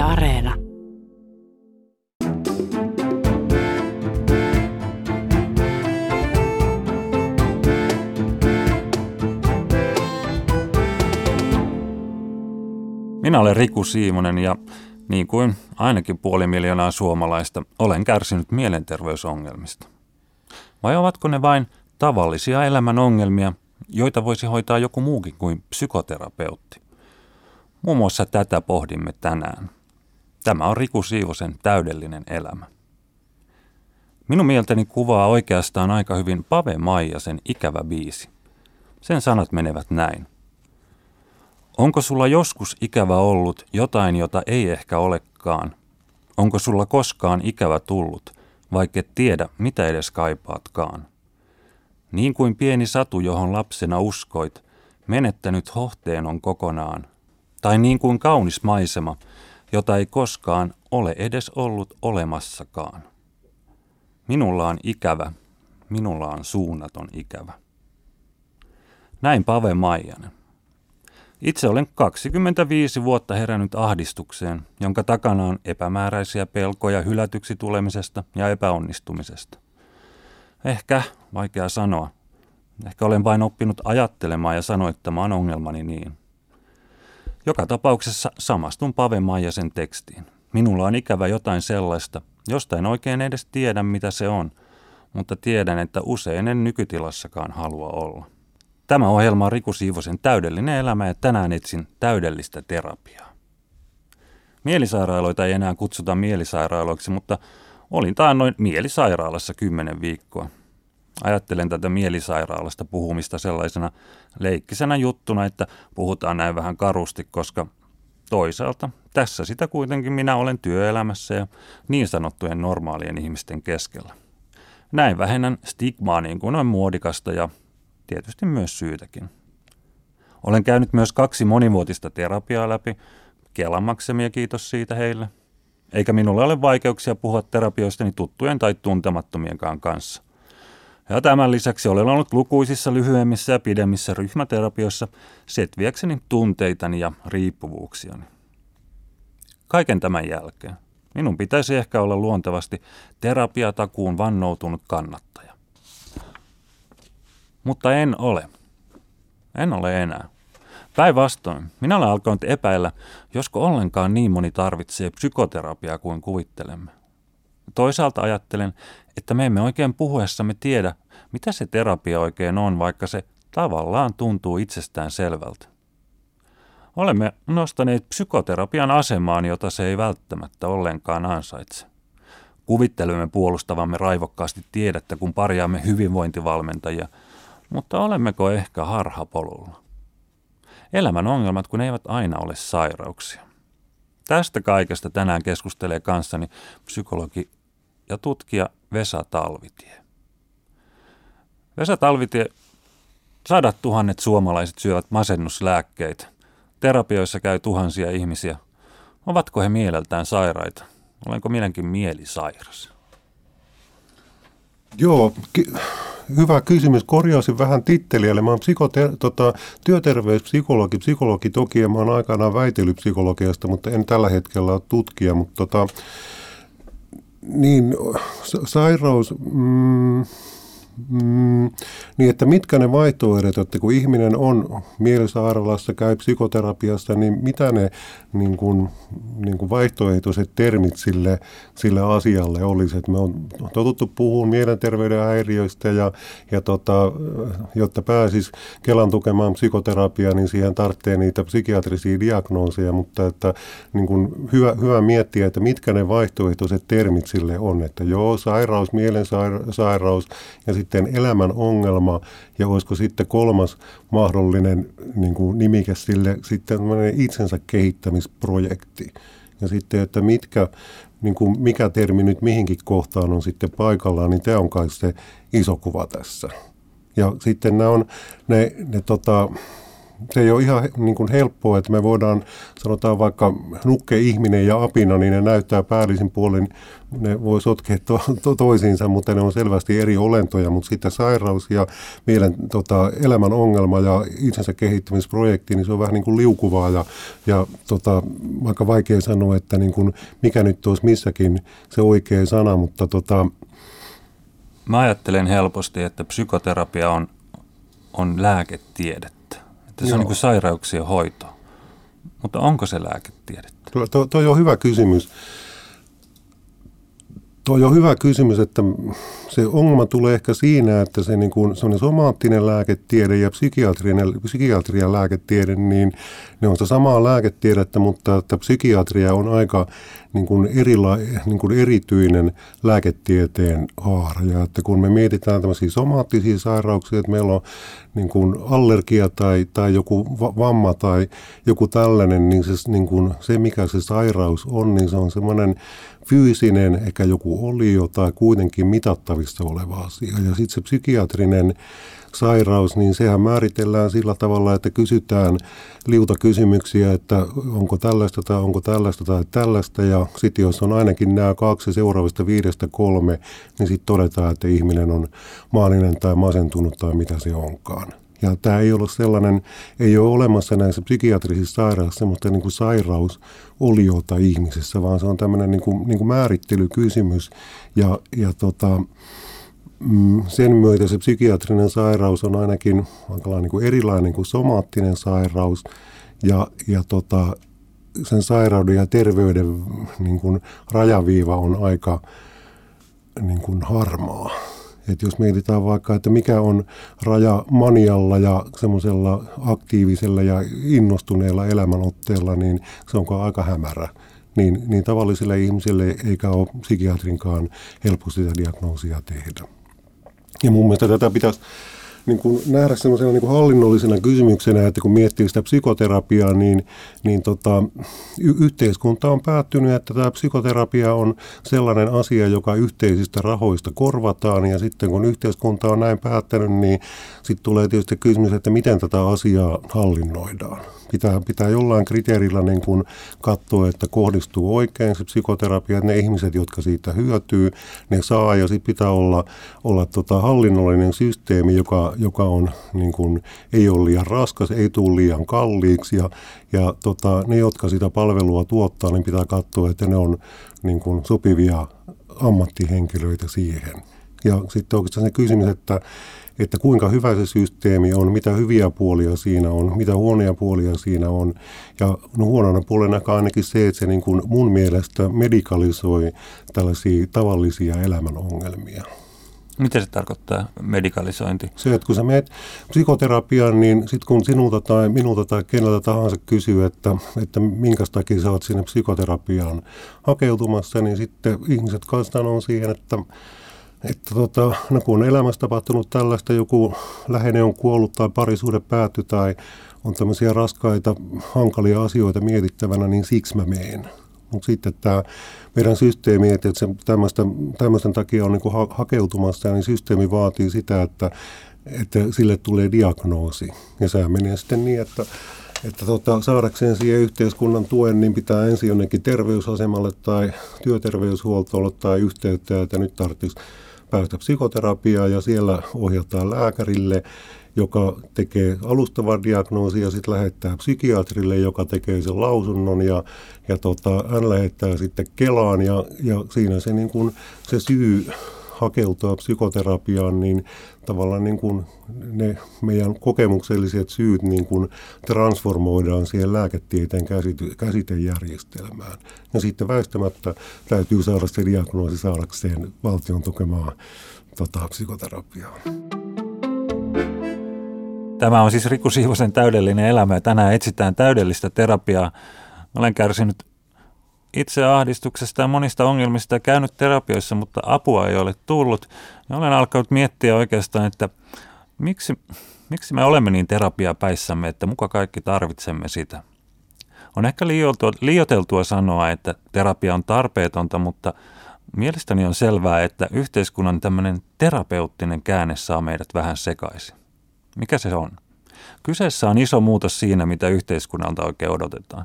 Areena. Minä olen Riku Siimonen ja niin kuin ainakin puoli miljoonaa suomalaista, olen kärsinyt mielenterveysongelmista. Vai ovatko ne vain tavallisia elämän ongelmia, joita voisi hoitaa joku muukin kuin psykoterapeutti? Muun muassa tätä pohdimme tänään. Tämä on Riku Siivosen täydellinen elämä. Minun mieltäni kuvaa oikeastaan aika hyvin Pave Maijasen ikävä biisi. Sen sanat menevät näin. Onko sulla joskus ikävä ollut jotain, jota ei ehkä olekaan? Onko sulla koskaan ikävä tullut, vaikka et tiedä, mitä edes kaipaatkaan? Niin kuin pieni satu, johon lapsena uskoit, menettänyt hohteen on kokonaan. Tai niin kuin kaunis maisema, jota ei koskaan ole edes ollut olemassakaan. Minulla on ikävä, minulla on suunnaton ikävä. Näin Pave Maijanen. Itse olen 25 vuotta herännyt ahdistukseen, jonka takana on epämääräisiä pelkoja hylätyksi tulemisesta ja epäonnistumisesta. Ehkä, vaikea sanoa. Ehkä olen vain oppinut ajattelemaan ja sanoittamaan ongelmani niin. Joka tapauksessa samastun Pave Maijasen tekstiin. Minulla on ikävä jotain sellaista, josta en oikein edes tiedä mitä se on, mutta tiedän, että usein en nykytilassakaan halua olla. Tämä ohjelma on Riku Siivosen täydellinen elämä ja tänään etsin täydellistä terapiaa. Mielisairaaloita ei enää kutsuta mielisairaaloiksi, mutta olin noin mielisairaalassa kymmenen viikkoa. Ajattelen tätä mielisairaalasta puhumista sellaisena leikkisenä juttuna, että puhutaan näin vähän karusti, koska toisaalta tässä sitä kuitenkin minä olen työelämässä ja niin sanottujen normaalien ihmisten keskellä. Näin vähennän stigmaa niin kuin on muodikasta ja tietysti myös syytäkin. Olen käynyt myös kaksi monivuotista terapiaa läpi, Kelan kiitos siitä heille. Eikä minulla ole vaikeuksia puhua terapioistani tuttujen tai tuntemattomienkaan kanssa. Ja tämän lisäksi olen ollut lukuisissa lyhyemmissä ja pidemmissä ryhmäterapioissa setviäkseni tunteitani ja riippuvuuksiani. Kaiken tämän jälkeen minun pitäisi ehkä olla luontevasti terapiatakuun vannoutunut kannattaja. Mutta en ole. En ole enää. Päinvastoin, minä olen alkanut epäillä, josko ollenkaan niin moni tarvitsee psykoterapiaa kuin kuvittelemme. Toisaalta ajattelen, että me emme oikein puhuessamme tiedä, mitä se terapia oikein on, vaikka se tavallaan tuntuu itsestään selvältä. Olemme nostaneet psykoterapian asemaan, jota se ei välttämättä ollenkaan ansaitse. Kuvittelemme puolustavamme raivokkaasti tiedettä, kun parjaamme hyvinvointivalmentajia – mutta olemmeko ehkä harhapolulla? Elämän ongelmat, kun eivät aina ole sairauksia. Tästä kaikesta tänään keskustelee kanssani psykologi ja tutkija Vesa Talvitie. Vesa Talvitie, sadat tuhannet suomalaiset syövät masennuslääkkeitä. Terapioissa käy tuhansia ihmisiä. Ovatko he mieleltään sairaita? Olenko minäkin mielisairas? Joo, ki- hyvä kysymys. Korjausin vähän titteliä. Eli mä oon psykote- tota, työterveyspsykologi, psykologi toki, ja mä oon aikanaan väitellyt psykologiasta, mutta en tällä hetkellä ole tutkija. Mutta tota, niin, sairaus... Mm, Mm, niin, että mitkä ne vaihtoehdot, että kun ihminen on mielisairaalassa, käy psykoterapiassa, niin mitä ne niin kuin, niin kuin vaihtoehtoiset termit sille, sille asialle olisi. Että me on totuttu puhumaan mielenterveyden häiriöistä ja, ja tota, jotta pääsis Kelan tukemaan psykoterapiaa, niin siihen tarvitsee niitä psykiatrisia diagnooseja, mutta että niin kuin hyvä, hyvä miettiä, että mitkä ne vaihtoehtoiset termit sille on. Että joo, sairaus, mielensairaus ja sitten sitten elämän ongelma ja olisiko sitten kolmas mahdollinen niin kuin nimike sille sitten itsensä kehittämisprojekti. Ja sitten, että mitkä, niin kuin mikä termi nyt mihinkin kohtaan on sitten paikallaan, niin tämä on kai se iso kuva tässä. Ja sitten nämä on ne, ne tota, se ei ole ihan niin kuin helppoa, että me voidaan, sanotaan vaikka nukke ihminen ja apina, niin ne näyttää päällisin puolin, ne voi sotkea to, to, toisiinsa, mutta ne on selvästi eri olentoja, mutta sitten sairaus ja mielen tota, elämän ongelma ja itsensä kehittämisprojekti, niin se on vähän niin kuin liukuvaa ja, ja tota, vaikka vaikea sanoa, että niin kuin, mikä nyt olisi missäkin se oikea sana, mutta tota, Mä ajattelen helposti, että psykoterapia on, on lääketiedettä. Että se Joo. on niin sairauksien hoito. Mutta onko se lääketiedettä? Tuo, tuo on hyvä kysymys. Tuo on hyvä kysymys, että se ongelma tulee ehkä siinä, että se niin kuin, somaattinen lääketiede ja psykiatrinen, psykiatrian lääketiede, niin ne on sitä samaa lääketiedettä, mutta että psykiatria on aika niin kuin erila, niin kuin erityinen lääketieteen haara. Ja että kun me mietitään tämmöisiä somaattisia sairauksia, että meillä on niin kuin allergia tai, tai joku vamma tai joku tällainen, niin se, niin kuin se mikä se sairaus on, niin se on semmoinen fyysinen, ehkä joku olio tai kuitenkin mitattavissa oleva asia. Ja sitten se psykiatrinen sairaus, niin sehän määritellään sillä tavalla, että kysytään liuta kysymyksiä, että onko tällaista tai onko tällaista tai tällaista. Ja sitten jos on ainakin nämä kaksi seuraavista viidestä kolme, niin sitten todetaan, että ihminen on maaninen tai masentunut tai mitä se onkaan. Ja tämä ei ole sellainen, ei ole olemassa näissä psykiatrisissa sairaissa semmoista niin kuin sairausoliota ihmisessä, vaan se on tämmöinen niin kuin, niin kuin määrittelykysymys. Ja, ja tota, mm, sen myötä se psykiatrinen sairaus on ainakin niin kuin erilainen kuin somaattinen sairaus. Ja, ja tota, sen sairauden ja terveyden niin kuin rajaviiva on aika niin kuin harmaa. Että jos mietitään vaikka, että mikä on raja manialla ja semmoisella aktiivisella ja innostuneella elämänotteella, niin se onko aika hämärä. Niin, niin tavallisille ihmisille eikä ole psykiatrinkaan helppo sitä diagnoosia tehdä. Ja mun mielestä tätä pitäisi niin kuin nähdä semmoisena niin kuin hallinnollisena kysymyksenä, että kun miettii sitä psykoterapiaa, niin, niin tota, y- yhteiskunta on päättynyt, että tämä psykoterapia on sellainen asia, joka yhteisistä rahoista korvataan, ja sitten kun yhteiskunta on näin päättänyt, niin sitten tulee tietysti kysymys, että miten tätä asiaa hallinnoidaan. Pitää, pitää jollain kriteerillä niin kuin katsoa, että kohdistuu oikein se psykoterapia, että ne ihmiset, jotka siitä hyötyy, ne saa, ja sitten pitää olla, olla tota hallinnollinen systeemi, joka, joka on, niin kuin, ei ole liian raskas, ei tule liian kalliiksi, ja, ja tota, ne, jotka sitä palvelua tuottaa, niin pitää katsoa, että ne on niin kuin sopivia ammattihenkilöitä siihen. Ja sitten oikeastaan se kysymys, että että kuinka hyvä se systeemi on, mitä hyviä puolia siinä on, mitä huonoja puolia siinä on. Ja no, huonona puolena ainakin se, että se niin kuin mun mielestä medikalisoi tällaisia tavallisia elämän ongelmia. Mitä se tarkoittaa, medikalisointi? Se, että kun sä menet psykoterapiaan, niin sitten kun sinulta tai minulta tai keneltä tahansa kysyy, että, että minkä takia sä oot sinne psykoterapiaan hakeutumassa, niin sitten ihmiset kanssa on siihen, että että tota, no kun on elämässä tapahtunut tällaista, joku läheinen on kuollut tai parisuhde päätty tai on tämmöisiä raskaita, hankalia asioita mietittävänä, niin siksi mä meen. Mutta sitten tämä meidän systeemi, että se tämmöisten takia on niin ha- hakeutumassa, niin systeemi vaatii sitä, että, että sille tulee diagnoosi. Ja se menee sitten niin, että että tota, saadakseen siihen yhteiskunnan tuen, niin pitää ensin jonnekin terveysasemalle tai työterveyshuoltoon ottaa yhteyttä, että nyt tarvitsisi päästä psykoterapiaan ja siellä ohjataan lääkärille, joka tekee alustavan diagnoosin ja sitten lähettää psykiatrille, joka tekee sen lausunnon ja, ja tota, hän lähettää sitten Kelaan ja, ja siinä se, niin kun, se syy hakeutua psykoterapiaan, niin tavallaan niin kuin ne meidän kokemukselliset syyt niin kuin transformoidaan siihen lääketieteen käsite- käsitejärjestelmään. Ja sitten väistämättä täytyy saada se diagnoosi saadakseen valtion tukemaa tota, psykoterapiaa. Tämä on siis Riku Siivosen täydellinen elämä ja tänään etsitään täydellistä terapiaa. Olen kärsinyt itse ahdistuksesta ja monista ongelmista ja käynyt terapioissa, mutta apua ei ole tullut. Ja olen alkanut miettiä oikeastaan, että miksi, miksi me olemme niin terapiapäissämme, että muka kaikki tarvitsemme sitä. On ehkä liioteltua, sanoa, että terapia on tarpeetonta, mutta mielestäni on selvää, että yhteiskunnan tämmöinen terapeuttinen käänne saa meidät vähän sekaisin. Mikä se on? Kyseessä on iso muutos siinä, mitä yhteiskunnalta oikein odotetaan.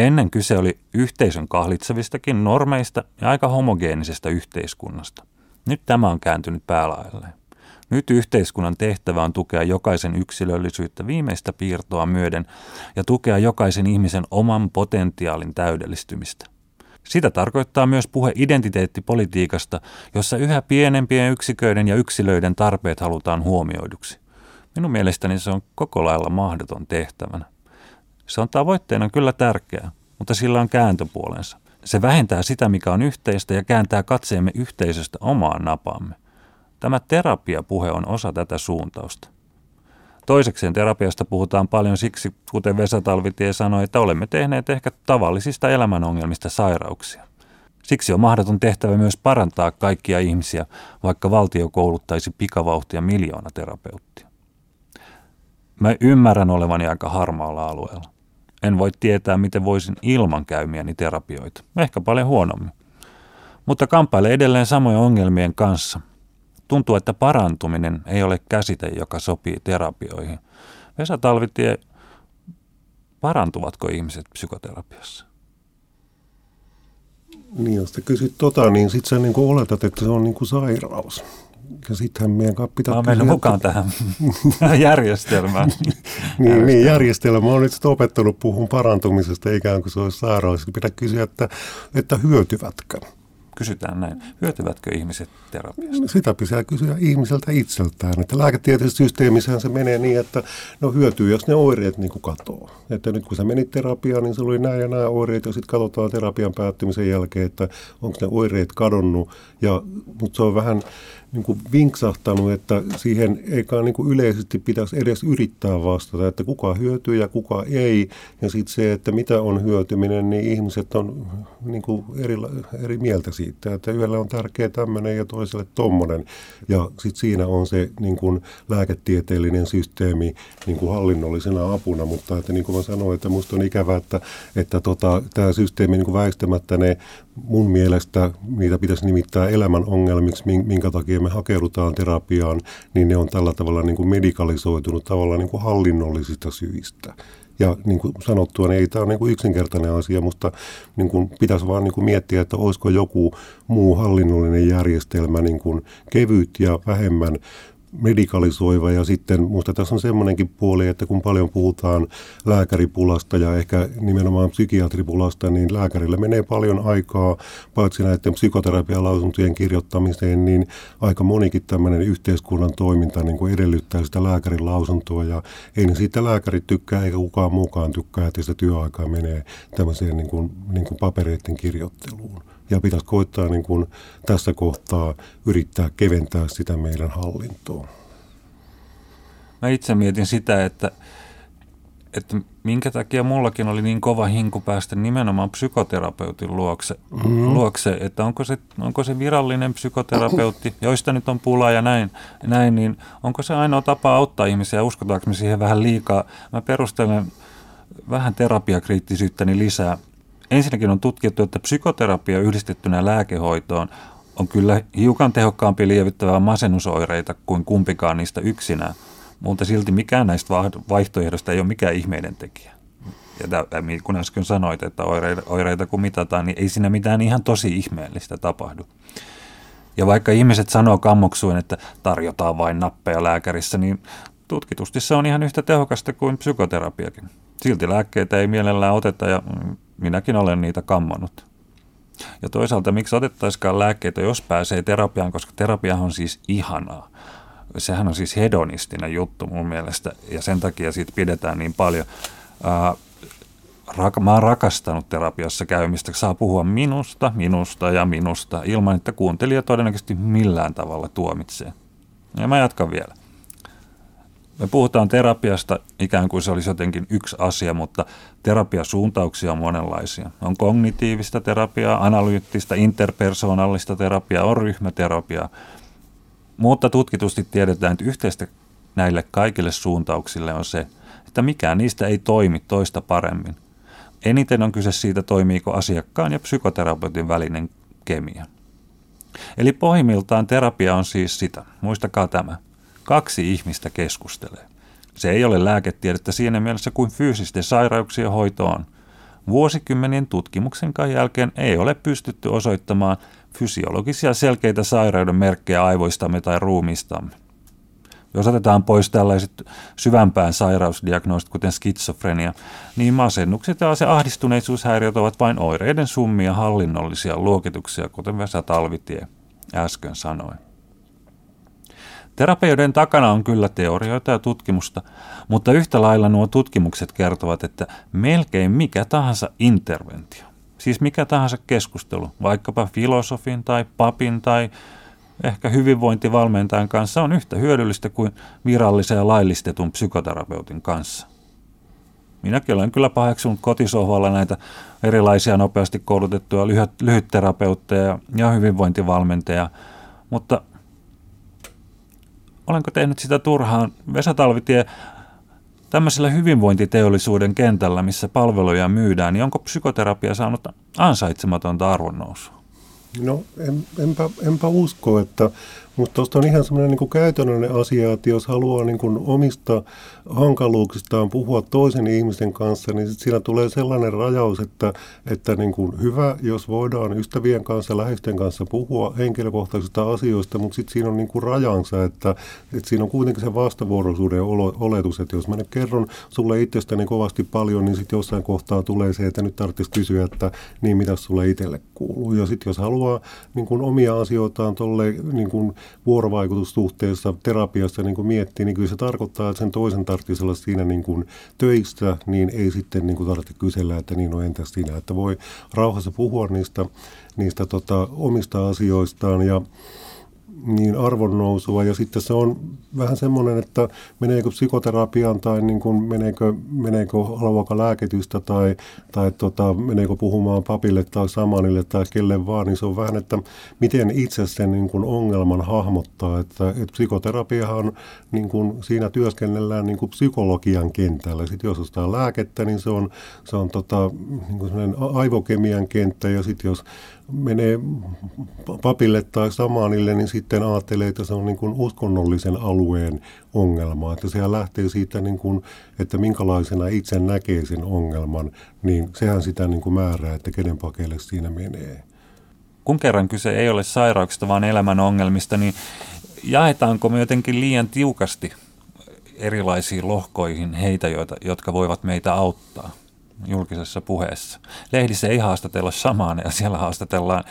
Ennen kyse oli yhteisön kahlitsevistakin normeista ja aika homogeenisesta yhteiskunnasta. Nyt tämä on kääntynyt päälailleen. Nyt yhteiskunnan tehtävä on tukea jokaisen yksilöllisyyttä viimeistä piirtoa myöden ja tukea jokaisen ihmisen oman potentiaalin täydellistymistä. Sitä tarkoittaa myös puhe identiteettipolitiikasta, jossa yhä pienempien yksiköiden ja yksilöiden tarpeet halutaan huomioiduksi. Minun mielestäni se on koko lailla mahdoton tehtävänä. Se on tavoitteena kyllä tärkeää, mutta sillä on kääntöpuolensa. Se vähentää sitä, mikä on yhteistä ja kääntää katseemme yhteisöstä omaan napaamme. Tämä terapiapuhe on osa tätä suuntausta. Toisekseen terapiasta puhutaan paljon siksi, kuten Vesa Talvitie sanoi, että olemme tehneet ehkä tavallisista elämänongelmista sairauksia. Siksi on mahdoton tehtävä myös parantaa kaikkia ihmisiä, vaikka valtio kouluttaisi pikavauhtia miljoona terapeuttia. Mä ymmärrän olevani aika harmaalla alueella. En voi tietää, miten voisin ilman käymiäni terapioita. Ehkä paljon huonommin. Mutta kamppailen edelleen samojen ongelmien kanssa. Tuntuu, että parantuminen ei ole käsite, joka sopii terapioihin. Vesa Talvitie, parantuvatko ihmiset psykoterapiassa? Niin, jos te kysyt tota, niin sitten sä niin oletat, että se on niin sairaus. Ja sittenhän meidän pitää... Mä mennyt mukaan tähän järjestelmään. niin, niin, järjestelmä. Mä oon nyt opettanut puhun parantumisesta ikään kuin se olisi sairaus. Pitää kysyä, että, että hyötyvätkö kysytään näin, hyötyvätkö ihmiset terapiasta? Sitä pitää kysyä ihmiseltä itseltään. Että lääketieteellisessä systeemissä se menee niin, että no hyötyy, jos ne oireet niin kuin katoaa. Että nyt kun sä menit terapiaan, niin se oli nämä ja nämä oireet, ja sitten katsotaan terapian päättymisen jälkeen, että onko ne oireet kadonnut. Ja, mutta se on vähän niin kuin vinksahtanut, että siihen ei niin kuin yleisesti pitäisi edes yrittää vastata, että kuka hyötyy ja kuka ei. Ja sitten se, että mitä on hyötyminen, niin ihmiset on niin kuin eri, eri mieltä siitä, että yhdellä on tärkeä tämmöinen ja toiselle tommonen. Ja sitten siinä on se niin kuin lääketieteellinen systeemi niin kuin hallinnollisena apuna, mutta että niin kuin mä sanoin, että musta on ikävä, että, että tota, tämä systeemi niin kuin väistämättä ne mun mielestä niitä pitäisi nimittää elämän ongelmiksi, minkä takia me hakeudutaan terapiaan, niin ne on tällä tavalla niin kuin medikalisoitunut tavallaan niin kuin hallinnollisista syistä. Ja niin kuin sanottua, niin ei tämä ole niin kuin yksinkertainen asia, mutta niin kuin pitäisi vaan niin kuin miettiä, että olisiko joku muu hallinnollinen järjestelmä niin kuin kevyt ja vähemmän medikalisoiva ja sitten minusta tässä on semmoinenkin puoli, että kun paljon puhutaan lääkäripulasta ja ehkä nimenomaan psykiatripulasta, niin lääkärille menee paljon aikaa, paitsi näiden psykoterapian lausuntojen kirjoittamiseen, niin aika monikin tämmöinen yhteiskunnan toiminta niin kuin edellyttää sitä lääkärin lausuntoa. Ja ei ne siitä lääkärit tykkää eikä kukaan mukaan tykkää, että sitä työaikaa menee tämmöiseen niin kuin, niin kuin papereiden kirjoitteluun ja pitäisi koittaa niin kuin tässä kohtaa yrittää keventää sitä meidän hallintoa. Mä itse mietin sitä, että, että minkä takia mullakin oli niin kova hinku päästä nimenomaan psykoterapeutin luokse, mm. luokse että onko se, onko se virallinen psykoterapeutti, joista nyt on pula ja näin, näin, niin onko se ainoa tapa auttaa ihmisiä, uskotaanko me siihen vähän liikaa. Mä perustelen vähän terapiakriittisyyttäni lisää ensinnäkin on tutkittu, että psykoterapia yhdistettynä lääkehoitoon on kyllä hiukan tehokkaampi lievittävää masennusoireita kuin kumpikaan niistä yksinään, mutta silti mikään näistä vaihtoehdoista ei ole mikään ihmeiden tekijä. Ja kun äsken sanoit, että oireita, oireita kun mitataan, niin ei siinä mitään ihan tosi ihmeellistä tapahdu. Ja vaikka ihmiset sanoo kammoksuin, että tarjotaan vain nappeja lääkärissä, niin tutkitusti se on ihan yhtä tehokasta kuin psykoterapiakin. Silti lääkkeitä ei mielellään oteta ja minäkin olen niitä kammannut. Ja toisaalta miksi otettaisikaan lääkkeitä, jos pääsee terapiaan, koska terapia on siis ihanaa. Sehän on siis hedonistinen juttu mun mielestä ja sen takia siitä pidetään niin paljon. Ää, rak- mä oon rakastanut terapiassa käymistä, saa puhua minusta, minusta ja minusta ilman, että kuuntelija todennäköisesti millään tavalla tuomitsee. Ja mä jatkan vielä. Me puhutaan terapiasta ikään kuin se olisi jotenkin yksi asia, mutta terapiasuuntauksia on monenlaisia. On kognitiivista terapiaa, analyyttistä, interpersoonallista terapiaa, on ryhmäterapiaa. Mutta tutkitusti tiedetään, että yhteistä näille kaikille suuntauksille on se, että mikään niistä ei toimi toista paremmin. Eniten on kyse siitä, toimiiko asiakkaan ja psykoterapeutin välinen kemia. Eli pohjimmiltaan terapia on siis sitä. Muistakaa tämä – Kaksi ihmistä keskustelee. Se ei ole lääketiedettä siinä mielessä kuin fyysisten sairauksien hoito on. Vuosikymmenien tutkimuksenkaan jälkeen ei ole pystytty osoittamaan fysiologisia selkeitä sairauden merkkejä aivoistamme tai ruumiistamme. Jos otetaan pois tällaiset syvämpään sairausdiagnoosit, kuten skitsofrenia, niin masennukset ja se ahdistuneisuushäiriöt ovat vain oireiden summia hallinnollisia luokituksia, kuten Vesa Talvitie äsken sanoi. Terapioiden takana on kyllä teorioita ja tutkimusta, mutta yhtä lailla nuo tutkimukset kertovat, että melkein mikä tahansa interventio, siis mikä tahansa keskustelu, vaikkapa filosofin tai papin tai ehkä hyvinvointivalmentajan kanssa on yhtä hyödyllistä kuin virallisen ja laillistetun psykoterapeutin kanssa. Minäkin olen kyllä paheksunut kotisohvalla näitä erilaisia nopeasti koulutettuja lyhyt, lyhytterapeutteja ja hyvinvointivalmentajia, mutta olenko tehnyt sitä turhaan? Vesa Talvitie, tämmöisellä hyvinvointiteollisuuden kentällä, missä palveluja myydään, niin onko psykoterapia saanut ansaitsematonta arvonnousua? No en, enpä, enpä usko, että mutta tuosta on ihan semmoinen niin käytännöllinen asia, että jos haluaa niin kuin omista hankaluuksistaan puhua toisen ihmisen kanssa, niin sit siinä tulee sellainen rajaus, että, että niin kuin hyvä, jos voidaan ystävien kanssa, läheisten kanssa puhua henkilökohtaisista asioista, mutta sitten siinä on niin kuin rajansa, että, että siinä on kuitenkin se vastavuoroisuuden oletus, että jos mä nyt kerron sulle itsestäni kovasti paljon, niin sitten jossain kohtaa tulee se, että nyt tarvitsisi kysyä, että niin mitä sulle itselle kuuluu. Ja sitten jos haluaa niin kuin omia asioitaan tolle niin kuin vuorovaikutussuhteessa terapiassa niin kuin miettii, niin kyllä se tarkoittaa, että sen toisen tarvitsisi olla siinä niin kuin töissä, niin ei sitten niin kuin tarvitse kysellä, että niin on entäs sinä. Että voi rauhassa puhua niistä, niistä tota, omista asioistaan ja niin arvonnousua. Ja sitten se on vähän semmoinen, että meneekö psykoterapiaan tai niin kuin meneekö, meneekö haluaako lääkitystä tai, tai tota, meneekö puhumaan papille tai samanille tai kelle vaan, niin se on vähän, että miten itse sen niin kuin ongelman hahmottaa. Että, että psykoterapiahan niin kuin siinä työskennellään niin kuin psykologian kentällä. Sitten jos ostaa lääkettä, niin se on, se on tota, niin kuin aivokemian kenttä ja sitten jos menee papille tai samanille, niin sitten ajattelee, että se on niin kuin uskonnollisen alueen ongelma. Että sehän lähtee siitä, niin kuin, että minkälaisena itse näkee sen ongelman, niin sehän sitä niin kuin määrää, että kenen pakeille siinä menee. Kun kerran kyse ei ole sairauksista, vaan elämän ongelmista, niin jaetaanko me jotenkin liian tiukasti erilaisiin lohkoihin heitä, joita, jotka voivat meitä auttaa? Julkisessa puheessa. Lehdissä ei haastatella samaan ja siellä haastatellaan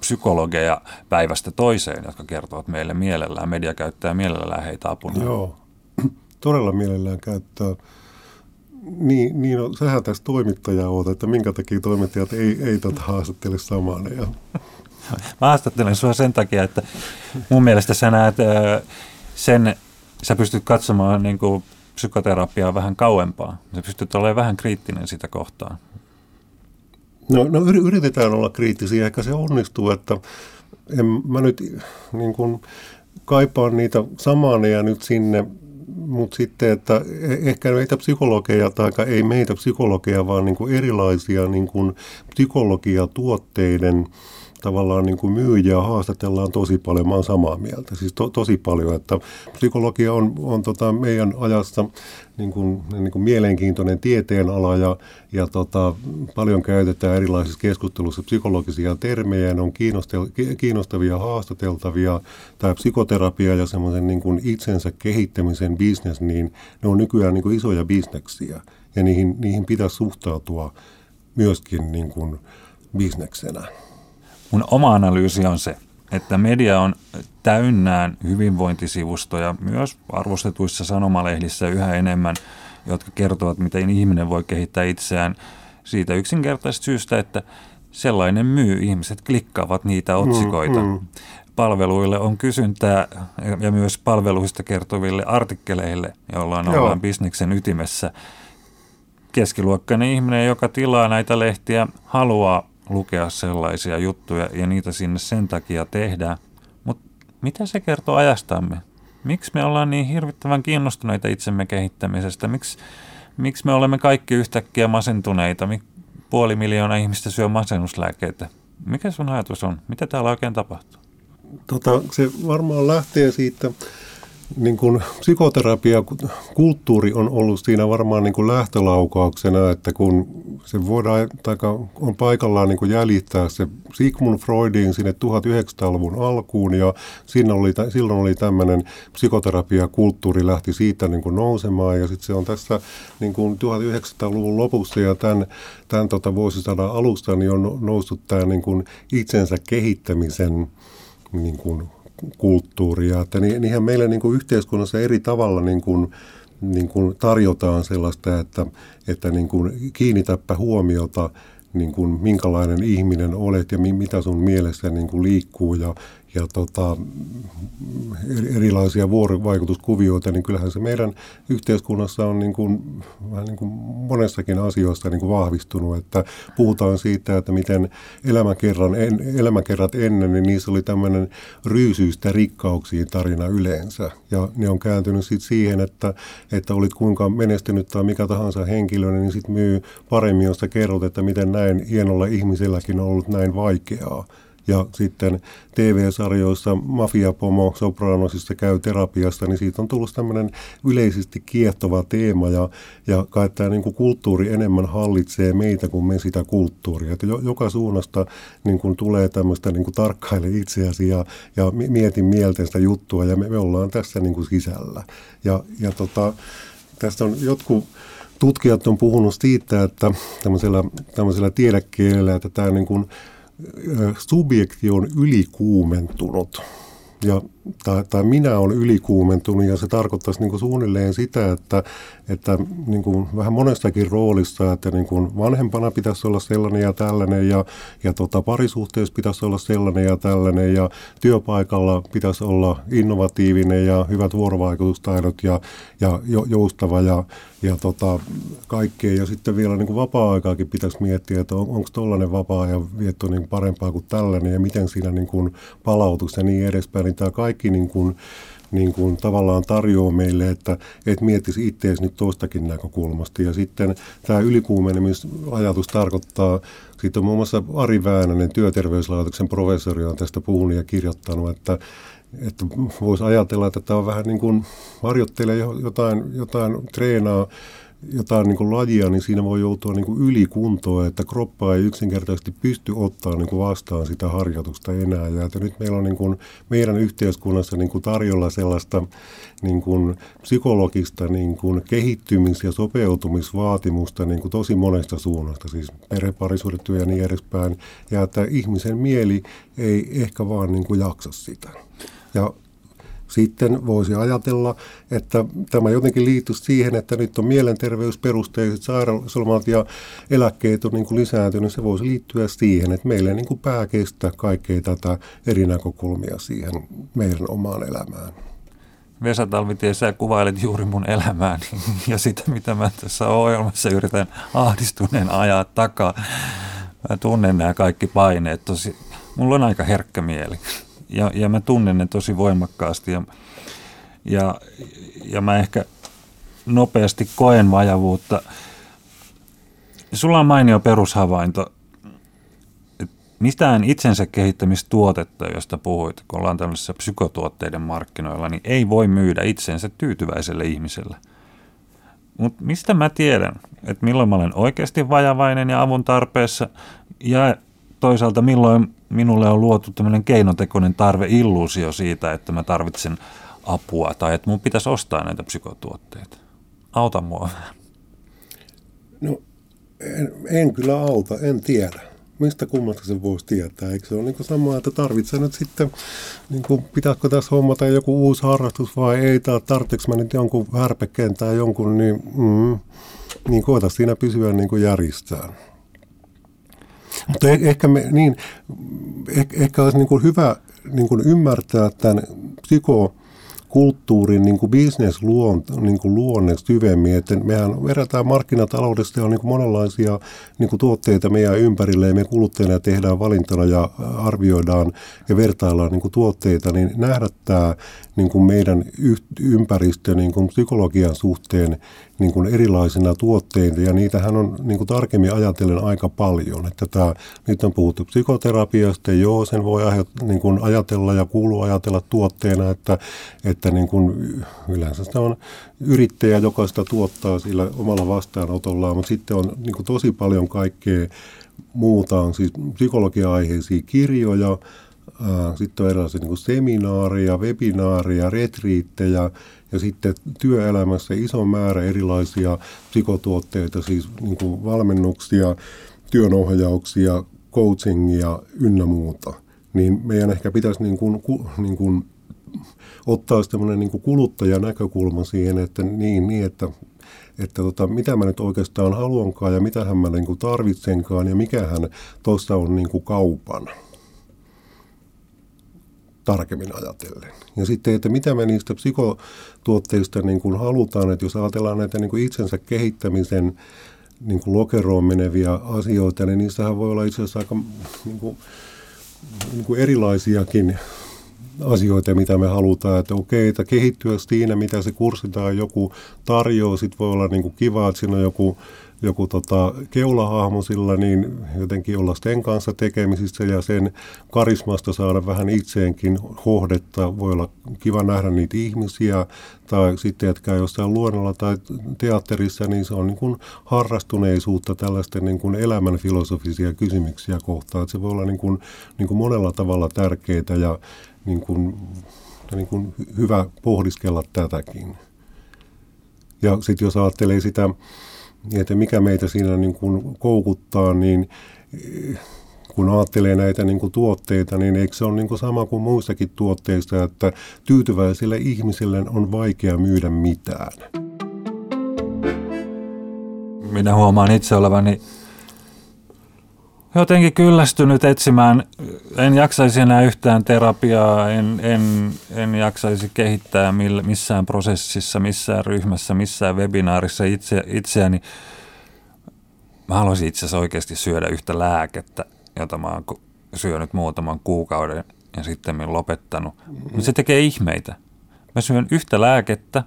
psykologeja päivästä toiseen, jotka kertovat meille mielellään, media käyttää mielellään heitä apuna. Joo, todella mielellään käyttää. Niin, niin no, sähän tässä toimittaja oot, että minkä takia toimittajat ei, ei tota haastattele samaan. Ja... Mä haastattelen sua sen takia, että mun mielestä sä näet sen, sä pystyt katsomaan niin kuin psykoterapiaa vähän kauempaa. Sä pystyt olemaan vähän kriittinen sitä kohtaan. No, no yritetään olla kriittisiä, ehkä se onnistuu, että en mä nyt niin kuin kaipaan niitä samaaneja nyt sinne, mutta sitten, että e-, ehkä meitä psykologeja, tai ei meitä psykologeja, vaan niin kuin erilaisia niin kuin psykologiatuotteiden tavallaan niin kuin myyjiä haastatellaan tosi paljon, mä oon samaa mieltä, siis to, tosi paljon, että psykologia on, on tota meidän ajassa niin kuin, niin kuin mielenkiintoinen tieteenala ja, ja tota, paljon käytetään erilaisissa keskusteluissa psykologisia termejä, ne on kiinnostavia, haastateltavia, tämä psykoterapia ja semmoisen niin kuin itsensä kehittämisen bisnes, niin ne on nykyään niin kuin isoja bisneksiä ja niihin, niihin pitäisi suhtautua myöskin niin kuin bisneksenä. Mun oma analyysi on se, että media on täynnään hyvinvointisivustoja, myös arvostetuissa sanomalehdissä yhä enemmän, jotka kertovat, miten ihminen voi kehittää itseään siitä yksinkertaisesta syystä, että sellainen myy. Ihmiset klikkaavat niitä mm, otsikoita. Mm, mm. Palveluille on kysyntää ja myös palveluista kertoville artikkeleille, joilla ollaan bisneksen ytimessä. Keskiluokkainen ihminen, joka tilaa näitä lehtiä, haluaa lukea sellaisia juttuja ja niitä sinne sen takia tehdään. Mutta mitä se kertoo ajastamme? Miksi me ollaan niin hirvittävän kiinnostuneita itsemme kehittämisestä? Miksi, miksi me olemme kaikki yhtäkkiä masentuneita? Puoli miljoonaa ihmistä syö masennuslääkkeitä. Mikä sun ajatus on? Mitä täällä oikein tapahtuu? Tota, se varmaan lähtee siitä niin kuin psykoterapia, kulttuuri on ollut siinä varmaan niin kuin lähtölaukauksena, että kun se voidaan, tai on paikallaan niin kuin jäljittää se Sigmund Freudin sinne 1900-luvun alkuun, ja siinä oli, silloin oli tämmöinen psykoterapia, kulttuuri lähti siitä niin kuin nousemaan, ja sitten se on tässä niin kuin 1900-luvun lopussa ja tämän, tämän tota vuosisadan alusta niin on noussut tämä niin kuin itsensä kehittämisen niin kuin kulttuuria. Että niinhän meillä niin kuin yhteiskunnassa eri tavalla niin kuin, niin kuin tarjotaan sellaista, että, että niin kuin kiinnitäpä huomiota niin kuin minkälainen ihminen olet ja mitä sun mielessä niin kuin liikkuu ja, ja tota, erilaisia vuorovaikutuskuvioita, niin kyllähän se meidän yhteiskunnassa on niin kuin, vähän niin kuin monessakin asioista niin kuin vahvistunut. Että puhutaan siitä, että miten elämäkerran, en, elämäkerrat ennen, niin niissä oli tämmöinen ryysyistä rikkauksiin tarina yleensä. Ja ne on kääntynyt sitten siihen, että, että olit kuinka menestynyt tai mikä tahansa henkilö, niin sitten myy paremmin, jos sä kerrot, että miten näin hienolla ihmiselläkin on ollut näin vaikeaa ja sitten TV-sarjoissa Mafiapomo Sopranosissa käy terapiasta, niin siitä on tullut tämmöinen yleisesti kiehtova teema ja, ja kai tämä niin kuin kulttuuri enemmän hallitsee meitä kuin me sitä kulttuuria. Että joka suunnasta niin kuin tulee tämmöistä niin kuin tarkkaile itseäsi ja, ja mietin mieltä juttua ja me, me ollaan tässä niin kuin sisällä. Ja, ja tota, tästä on jotkut tutkijat on puhunut siitä, että tämmöisellä, tämmöisellä tiedekielellä, että tämä niin kuin subjekti on ylikuumentunut. Ja, tai, tai minä olen ylikuumentunut ja se tarkoittaisi niin kuin suunnilleen sitä, että, että niin kuin vähän monestakin roolissa, että niin kuin vanhempana pitäisi olla sellainen ja tällainen ja, ja tota, parisuhteessa pitäisi olla sellainen ja tällainen ja työpaikalla pitäisi olla innovatiivinen ja hyvät vuorovaikutustaidot ja, ja joustava ja, ja tota, kaikkea. Ja sitten vielä niin kuin vapaa-aikaakin pitäisi miettiä, että on, onko tuollainen vapaa ja vietto niin parempaa kuin tällainen ja miten siinä niin kuin palautus ja niin edespäin. Niin tämä niin kuin, niin kuin tavallaan tarjoaa meille, että et miettisi itseäsi nyt tuostakin näkökulmasta. Ja sitten tämä ylikuumenemisajatus tarkoittaa, sitten on muun muassa Ari Väänänen, työterveyslaitoksen professori, on tästä puhunut ja kirjoittanut, että että voisi ajatella, että tämä on vähän niin kuin harjoittelee jotain, jotain treenaa jotain niin kuin lajia, niin siinä voi joutua niin kuin ylikuntoon, että kroppa ei yksinkertaisesti pysty ottaa niin vastaan sitä harjoitusta enää. Ja että nyt meillä on niin kuin meidän yhteiskunnassa niin kuin tarjolla sellaista niin kuin psykologista niin kuin kehittymis- ja sopeutumisvaatimusta niin kuin tosi monesta suunnasta, siis perheparisuudetyö ja niin edespäin, ja että ihmisen mieli ei ehkä vaan niin kuin jaksa sitä. Ja sitten voisi ajatella, että tämä jotenkin liittyy siihen, että nyt on mielenterveysperusteiset sairauslomat ja eläkkeet on niin kuin lisääntynyt. Se voisi liittyä siihen, että meillä ei niin kuin pää kestä kaikkea tätä eri näkökulmia siihen meidän omaan elämään. Vesa Talvitie, sä kuvailet juuri mun elämääni ja sitä, mitä mä tässä ohjelmassa yritän ahdistuneen ajaa takaa. Mä tunnen nämä kaikki paineet tosi. Mulla on aika herkkä mieli ja, ja mä tunnen ne tosi voimakkaasti ja, ja, ja mä ehkä nopeasti koen vajavuutta. Sulla on mainio perushavainto, että mistään itsensä kehittämistuotetta, josta puhuit, kun ollaan tämmöisessä psykotuotteiden markkinoilla, niin ei voi myydä itsensä tyytyväiselle ihmiselle. Mutta mistä mä tiedän, että milloin mä olen oikeasti vajavainen ja avun tarpeessa ja toisaalta milloin minulle on luotu tämmöinen keinotekoinen tarve, illuusio siitä, että mä tarvitsen apua tai että mun pitäisi ostaa näitä psykotuotteita. Auta mua No en, en kyllä auta, en tiedä. Mistä kummasta se voisi tietää? Eikö se ole niin sama, että tarvitsen nyt sitten, niin kuin, pitääkö tässä hommata joku uusi harrastus vai ei, tai tarvitseeko mä nyt jonkun härpekeen tai jonkun, niin, mm, niin koeta siinä pysyä niin kuin järjestään. Mutta eh, ehkä, me, niin, ehkä, ehkä olisi niin kuin hyvä niin kuin ymmärtää tämän psyko kulttuurin niin kuin niin kuin syvemmin. Että mehän verrataan markkinataloudesta ja on niin kuin monenlaisia niin kuin tuotteita meidän ympärille ja me kuluttajana tehdään valintana ja arvioidaan ja vertaillaan niin kuin tuotteita, niin nähdä tämä niin kuin meidän ympäristö niin kuin psykologian suhteen niin kuin erilaisina tuotteina, ja niitähän on niin kuin tarkemmin ajatellen aika paljon. Että tämä, nyt on puhuttu psykoterapiasta, joo, sen voi niin kuin ajatella ja kuuluu ajatella tuotteena, että, että niin kuin yleensä sitä on yrittäjä, joka sitä tuottaa sillä omalla vastaanotollaan, mutta sitten on niin kuin tosi paljon kaikkea muuta, on siis psykologia-aiheisia kirjoja, sitten on erilaisia niin seminaareja, webinaareja, retriittejä ja sitten työelämässä iso määrä erilaisia psykotuotteita, siis niin kuin valmennuksia, työnohjauksia, coachingia ynnä muuta. Niin meidän ehkä pitäisi niin kuin, niin kuin ottaa semmoinen niin kuluttajanäkökulma siihen, että niin, niin että että tota, mitä mä nyt oikeastaan haluankaan ja mitä mä niin kuin tarvitsenkaan ja mikähän tuossa on niin kuin kaupan tarkemmin ajatellen. Ja sitten, että mitä me niistä psykotuotteista niin kuin halutaan, että jos ajatellaan näitä niin kuin itsensä kehittämisen niin kuin lokeroon meneviä asioita, niin niissähän voi olla itse asiassa aika niin kuin, niin kuin erilaisiakin asioita, mitä me halutaan, että okei, että kehittyä siinä, mitä se kurssi tai joku tarjoaa, sitten voi olla niin kuin kiva, että siinä on joku joku tota, keulahahmo sillä, niin jotenkin olla sen kanssa tekemisissä ja sen karismasta saada vähän itseenkin hohdetta. Voi olla kiva nähdä niitä ihmisiä tai sitten, että käy jossain luonnolla tai teatterissa, niin se on niin kuin harrastuneisuutta tällaisten niin kuin elämän filosofisia kysymyksiä kohtaan. Että se voi olla niin kuin, niin kuin monella tavalla tärkeää ja niin kuin, niin kuin hyvä pohdiskella tätäkin. Ja sitten jos ajattelee sitä että mikä meitä siinä niin kuin koukuttaa, niin eh, kun ajattelee näitä niin kuin tuotteita, niin eikö se ole niin kuin sama kuin muissakin tuotteista, että tyytyväisille ihmisille on vaikea myydä mitään? Minä huomaan itse olevani jotenkin kyllästynyt etsimään, en jaksaisi enää yhtään terapiaa, en, en, en jaksaisi kehittää missään prosessissa, missään ryhmässä, missään webinaarissa itse, itseäni. Mä haluaisin itse asiassa oikeasti syödä yhtä lääkettä, jota mä oon syönyt muutaman kuukauden ja sitten lopettanut. Mm-hmm. se tekee ihmeitä. Mä syön yhtä lääkettä,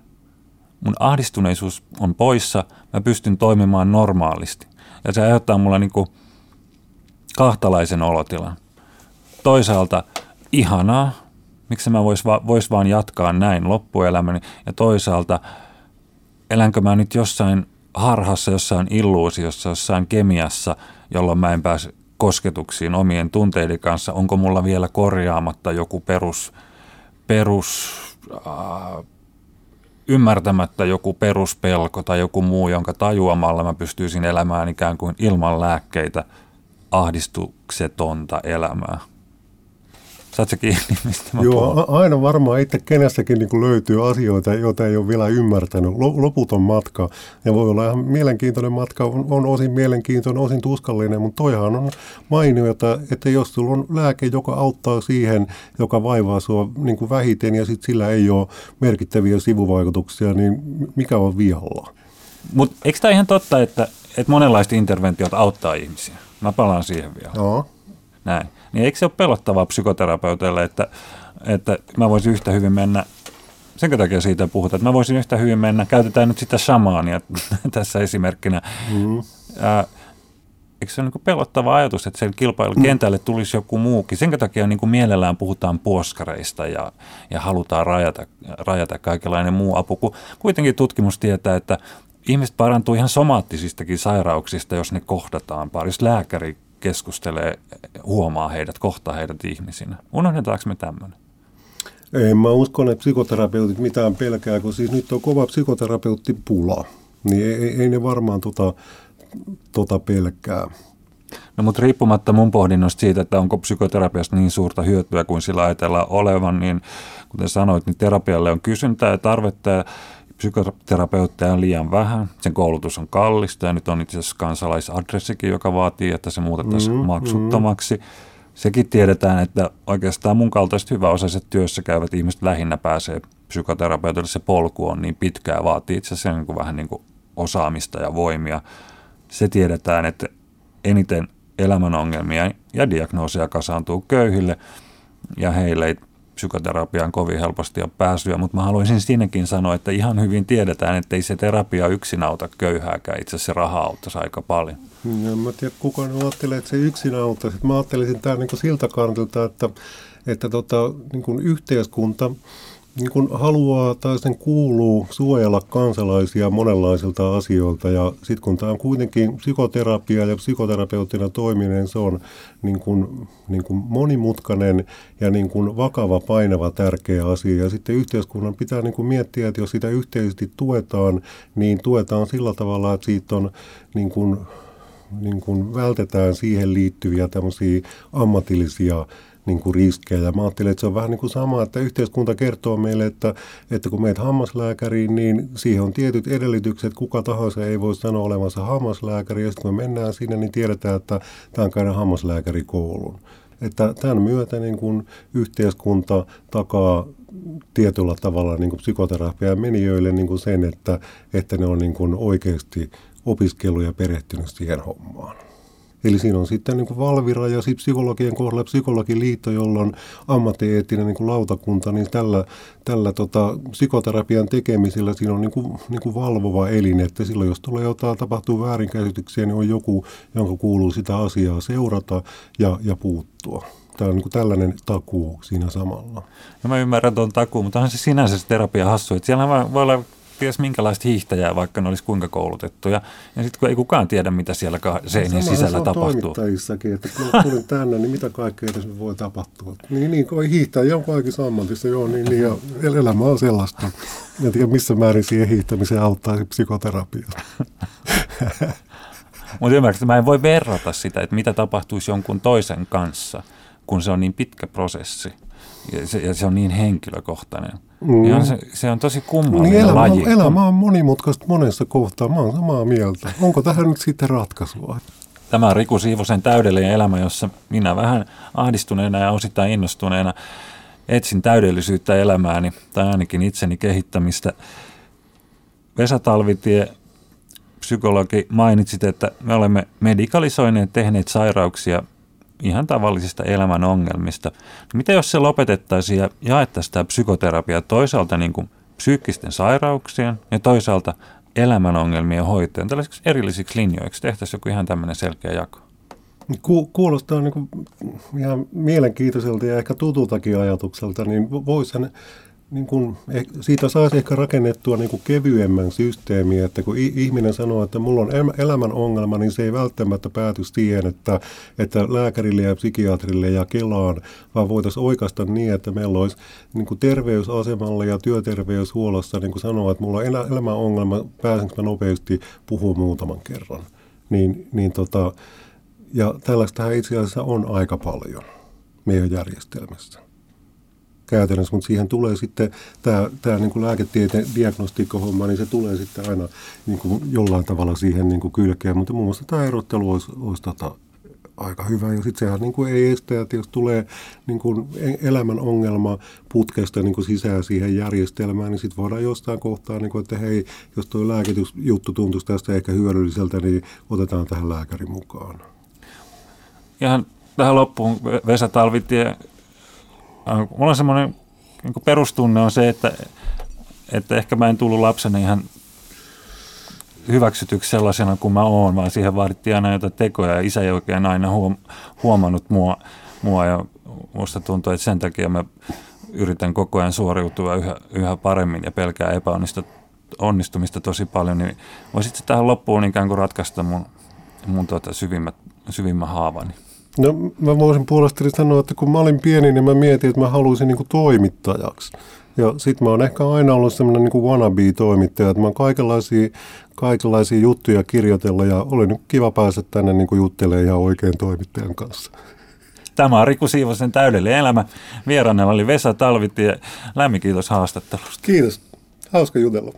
mun ahdistuneisuus on poissa, mä pystyn toimimaan normaalisti. Ja se aiheuttaa mulla niinku – kahtalaisen olotilan. Toisaalta ihanaa, miksi mä vois, va, vois vaan jatkaa näin loppuelämäni, ja toisaalta elänkö mä nyt jossain harhassa, jossain illuusiossa, jossain kemiassa, jolloin mä en pääse kosketuksiin omien tunteiden kanssa, onko mulla vielä korjaamatta joku perus, perus äh, ymmärtämättä joku peruspelko tai joku muu, jonka tajuamalla mä pystyisin elämään ikään kuin ilman lääkkeitä – ahdistuksetonta elämää. Saat se kiinni, mistä mä Joo, puhun? aina varmaan itse kenestäkin niin löytyy asioita, joita ei ole vielä ymmärtänyt. Loputon matka, ja voi olla ihan mielenkiintoinen matka, on, on osin mielenkiintoinen, osin tuskallinen, mutta toihan on mainio, että, että jos sulla on lääke, joka auttaa siihen, joka vaivaa sua niin kuin vähiten, ja sitten sillä ei ole merkittäviä sivuvaikutuksia, niin mikä on vialla? Mutta eikö tämä ihan totta, että, että monenlaiset interventiot auttaa ihmisiä? Mä palaan siihen vielä. Joo. Näin. Niin eikö se ole pelottavaa psykoterapeutille, että, että mä voisin yhtä hyvin mennä, sen takia siitä puhutaan, että mä voisin yhtä hyvin mennä, käytetään nyt sitä shamaania tässä esimerkkinä. Mm. Ää, eikö se ole niin pelottava ajatus, että sen kilpailukentälle tulisi joku muukin? Sen takia niin kuin mielellään puhutaan puoskareista ja, ja halutaan rajata, rajata kaikenlainen muu apu, kun kuitenkin tutkimus tietää, että ihmiset parantuu ihan somaattisistakin sairauksista, jos ne kohdataan pari. Jos lääkäri keskustelee, huomaa heidät, kohtaa heidät ihmisinä. Unohdetaanko me tämmöinen? En mä uskon, että psykoterapeutit mitään pelkää, kun siis nyt on kova psykoterapeuttipula. Niin ei, ei ne varmaan tota, tota pelkää. No mutta riippumatta mun pohdinnosta siitä, että onko psykoterapiasta niin suurta hyötyä kuin sillä ajatellaan olevan, niin kuten sanoit, niin terapialle on kysyntää ja tarvetta psykoterapeutteja on liian vähän, sen koulutus on kallista ja nyt on itse asiassa kansalaisadressikin, joka vaatii, että se muutettaisiin mm, maksuttomaksi. Mm. Sekin tiedetään, että oikeastaan mun kaltaiset hyväosaiset työssä käyvät ihmiset lähinnä pääsee psykoterapeutille. Se polku on niin pitkää, vaatii itse asiassa niin kuin vähän niin kuin osaamista ja voimia. Se tiedetään, että eniten elämän ongelmia ja diagnooseja kasaantuu köyhille ja heille ei psykoterapiaan kovin helposti ole pääsyä, mutta mä haluaisin siinäkin sanoa, että ihan hyvin tiedetään, että ei se terapia yksin auta köyhääkään, itse asiassa se raha auttaisi aika paljon. Ja mä tiedän, kuka ajattelee, että se yksin auttaisi. Mä ajattelisin tämän niin siltä kantilta, että, että tota, niin yhteiskunta – niin kun haluaa tai sen kuuluu suojella kansalaisia monenlaisilta asioilta ja sitten kun tämä on kuitenkin psykoterapia ja psykoterapeuttina toiminen, se on niin kun, niin kun monimutkainen ja niin kun vakava, painava, tärkeä asia. Ja sitten yhteiskunnan pitää niin kun miettiä, että jos sitä yhteisesti tuetaan, niin tuetaan sillä tavalla, että siitä on niin kun, niin kun vältetään siihen liittyviä tämmöisiä ammatillisia niin kuin riskejä. Mä ajattelen, että se on vähän niin kuin sama, että yhteiskunta kertoo meille, että, että kun meet hammaslääkäriin, niin siihen on tietyt edellytykset. Kuka tahansa ei voi sanoa olevansa hammaslääkäri. Ja sitten kun me mennään sinne, niin tiedetään, että tämä on käydä hammaslääkärikoulun. Että tämän myötä niin kuin yhteiskunta takaa tietyllä tavalla niin kuin psykoterapian menijöille niin kuin sen, että, että ne on niin kuin oikeasti opiskellut ja perehtynyt siihen hommaan. Eli siinä on sitten niin kuin Valvira ja psykologien kohdalla psykologiliitto, jolla on ammattieettinen niin kuin lautakunta, niin tällä, tällä tota, psykoterapian tekemisellä siinä on niin kuin, niin kuin valvova elin, että silloin jos tulee jotain, tapahtuu väärinkäsityksiä, niin on joku, jonka kuuluu sitä asiaa seurata ja, ja puuttua. Tämä on niin tällainen takuu siinä samalla. No mä ymmärrän tuon takuu, mutta onhan se sinänsä se terapia hassu, että siellä voi olla ties minkälaista hiihtäjää, vaikka ne olisi kuinka koulutettuja. Ja sitten kun ei kukaan tiedä, mitä siellä seinien sisällä tapahtuu. toimittajissakin, että kun tulin tänne, niin mitä kaikkea tässä voi tapahtua. Niin, niin kun hiihtäjä on kaikissa ammatissa, joo, niin, niin, ja elämä on sellaista. En tiedä, missä määrin siihen hiihtämiseen auttaa psykoterapia. Mutta ymmärrätkö, mä en voi verrata sitä, että mitä tapahtuisi jonkun toisen kanssa, kun se on niin pitkä prosessi ja se, ja se on niin henkilökohtainen. Mm. Niin on se, se on tosi kummallinen niin elämä, laji. Elämä on monimutkaista monessa kohtaa. Mä oon samaa mieltä. Onko tähän nyt sitten ratkaisua? Tämä on Riku Siivosen täydellinen elämä, jossa minä vähän ahdistuneena ja osittain innostuneena etsin täydellisyyttä elämääni, tai ainakin itseni kehittämistä. Vesa Talvitie, psykologi, mainitsit, että me olemme medikalisoineet, tehneet sairauksia ihan tavallisista elämän ongelmista. Mitä jos se lopetettaisiin ja jaettaisiin tämä psykoterapia toisaalta niin kuin psyykkisten sairauksien ja toisaalta elämän ongelmien hoitoon tällaisiksi erillisiksi linjoiksi? Tehtäisiin joku ihan tämmöinen selkeä jako. Ku, kuulostaa niin kuin ihan mielenkiintoiselta ja ehkä tutultakin ajatukselta, niin voisihan niin kuin, eh, siitä saisi ehkä rakennettua niin kuin kevyemmän systeemiä, että kun ihminen sanoo, että mulla on elämän ongelma, niin se ei välttämättä pääty siihen, että, että lääkärille ja psykiatrille ja Kelaan, vaan voitaisiin oikeastaan niin, että meillä olisi niin kuin terveysasemalla ja työterveyshuollossa niin kuin sanoa, että mulla on elämän ongelma, pääsenkö mä nopeasti puhua muutaman kerran. Niin, niin tota, ja tällaistähän itse asiassa on aika paljon meidän järjestelmässä käytännössä, mutta siihen tulee sitten tämä, tämä niin kuin lääketieteen diagnostiikkohomma, niin se tulee sitten aina niin kuin jollain tavalla siihen niin kuin kylkeen, mutta muun muassa tämä erottelu olisi, olisi tota, aika hyvä. Ja sitten sehän niin kuin ei estä, että jos tulee niin kuin elämän ongelma putkesta niin kuin sisään siihen järjestelmään, niin sitten voidaan jostain kohtaa, niin kuin, että hei, jos tuo lääkitysjuttu tuntuisi tästä ehkä hyödylliseltä, niin otetaan tähän lääkäri mukaan. Ihan tähän loppuun Vesa Talvitie, mulla on semmoinen niin perustunne on se, että, että ehkä mä en tullut lapsena ihan hyväksytyksi sellaisena kuin mä oon, vaan siihen vaadittiin aina jotain tekoja ja isä ei oikein aina huom- huomannut mua, mua ja musta tuntuu, että sen takia mä yritän koko ajan suoriutua yhä, yhä paremmin ja pelkää epäonnistumista tosi paljon, niin voisitko tähän loppuun ikään kuin ratkaista mun, mun tuota syvimmät, syvimmän haavani? No mä voisin puolestani sanoa, että kun mä olin pieni, niin mä mietin, että mä haluaisin niin kuin toimittajaksi. Ja sitten mä oon ehkä aina ollut semmoinen niin wannabe-toimittaja, että mä oon kaikenlaisia, kaikenlaisia juttuja kirjoitella ja oli nyt kiva päästä tänne niin kuin juttelemaan ihan oikein toimittajan kanssa. Tämä on Riku Siivosen täydellinen elämä. Vieraana oli Vesa Talvitie. Lämmin kiitos haastattelusta. Kiitos. Hauska jutella.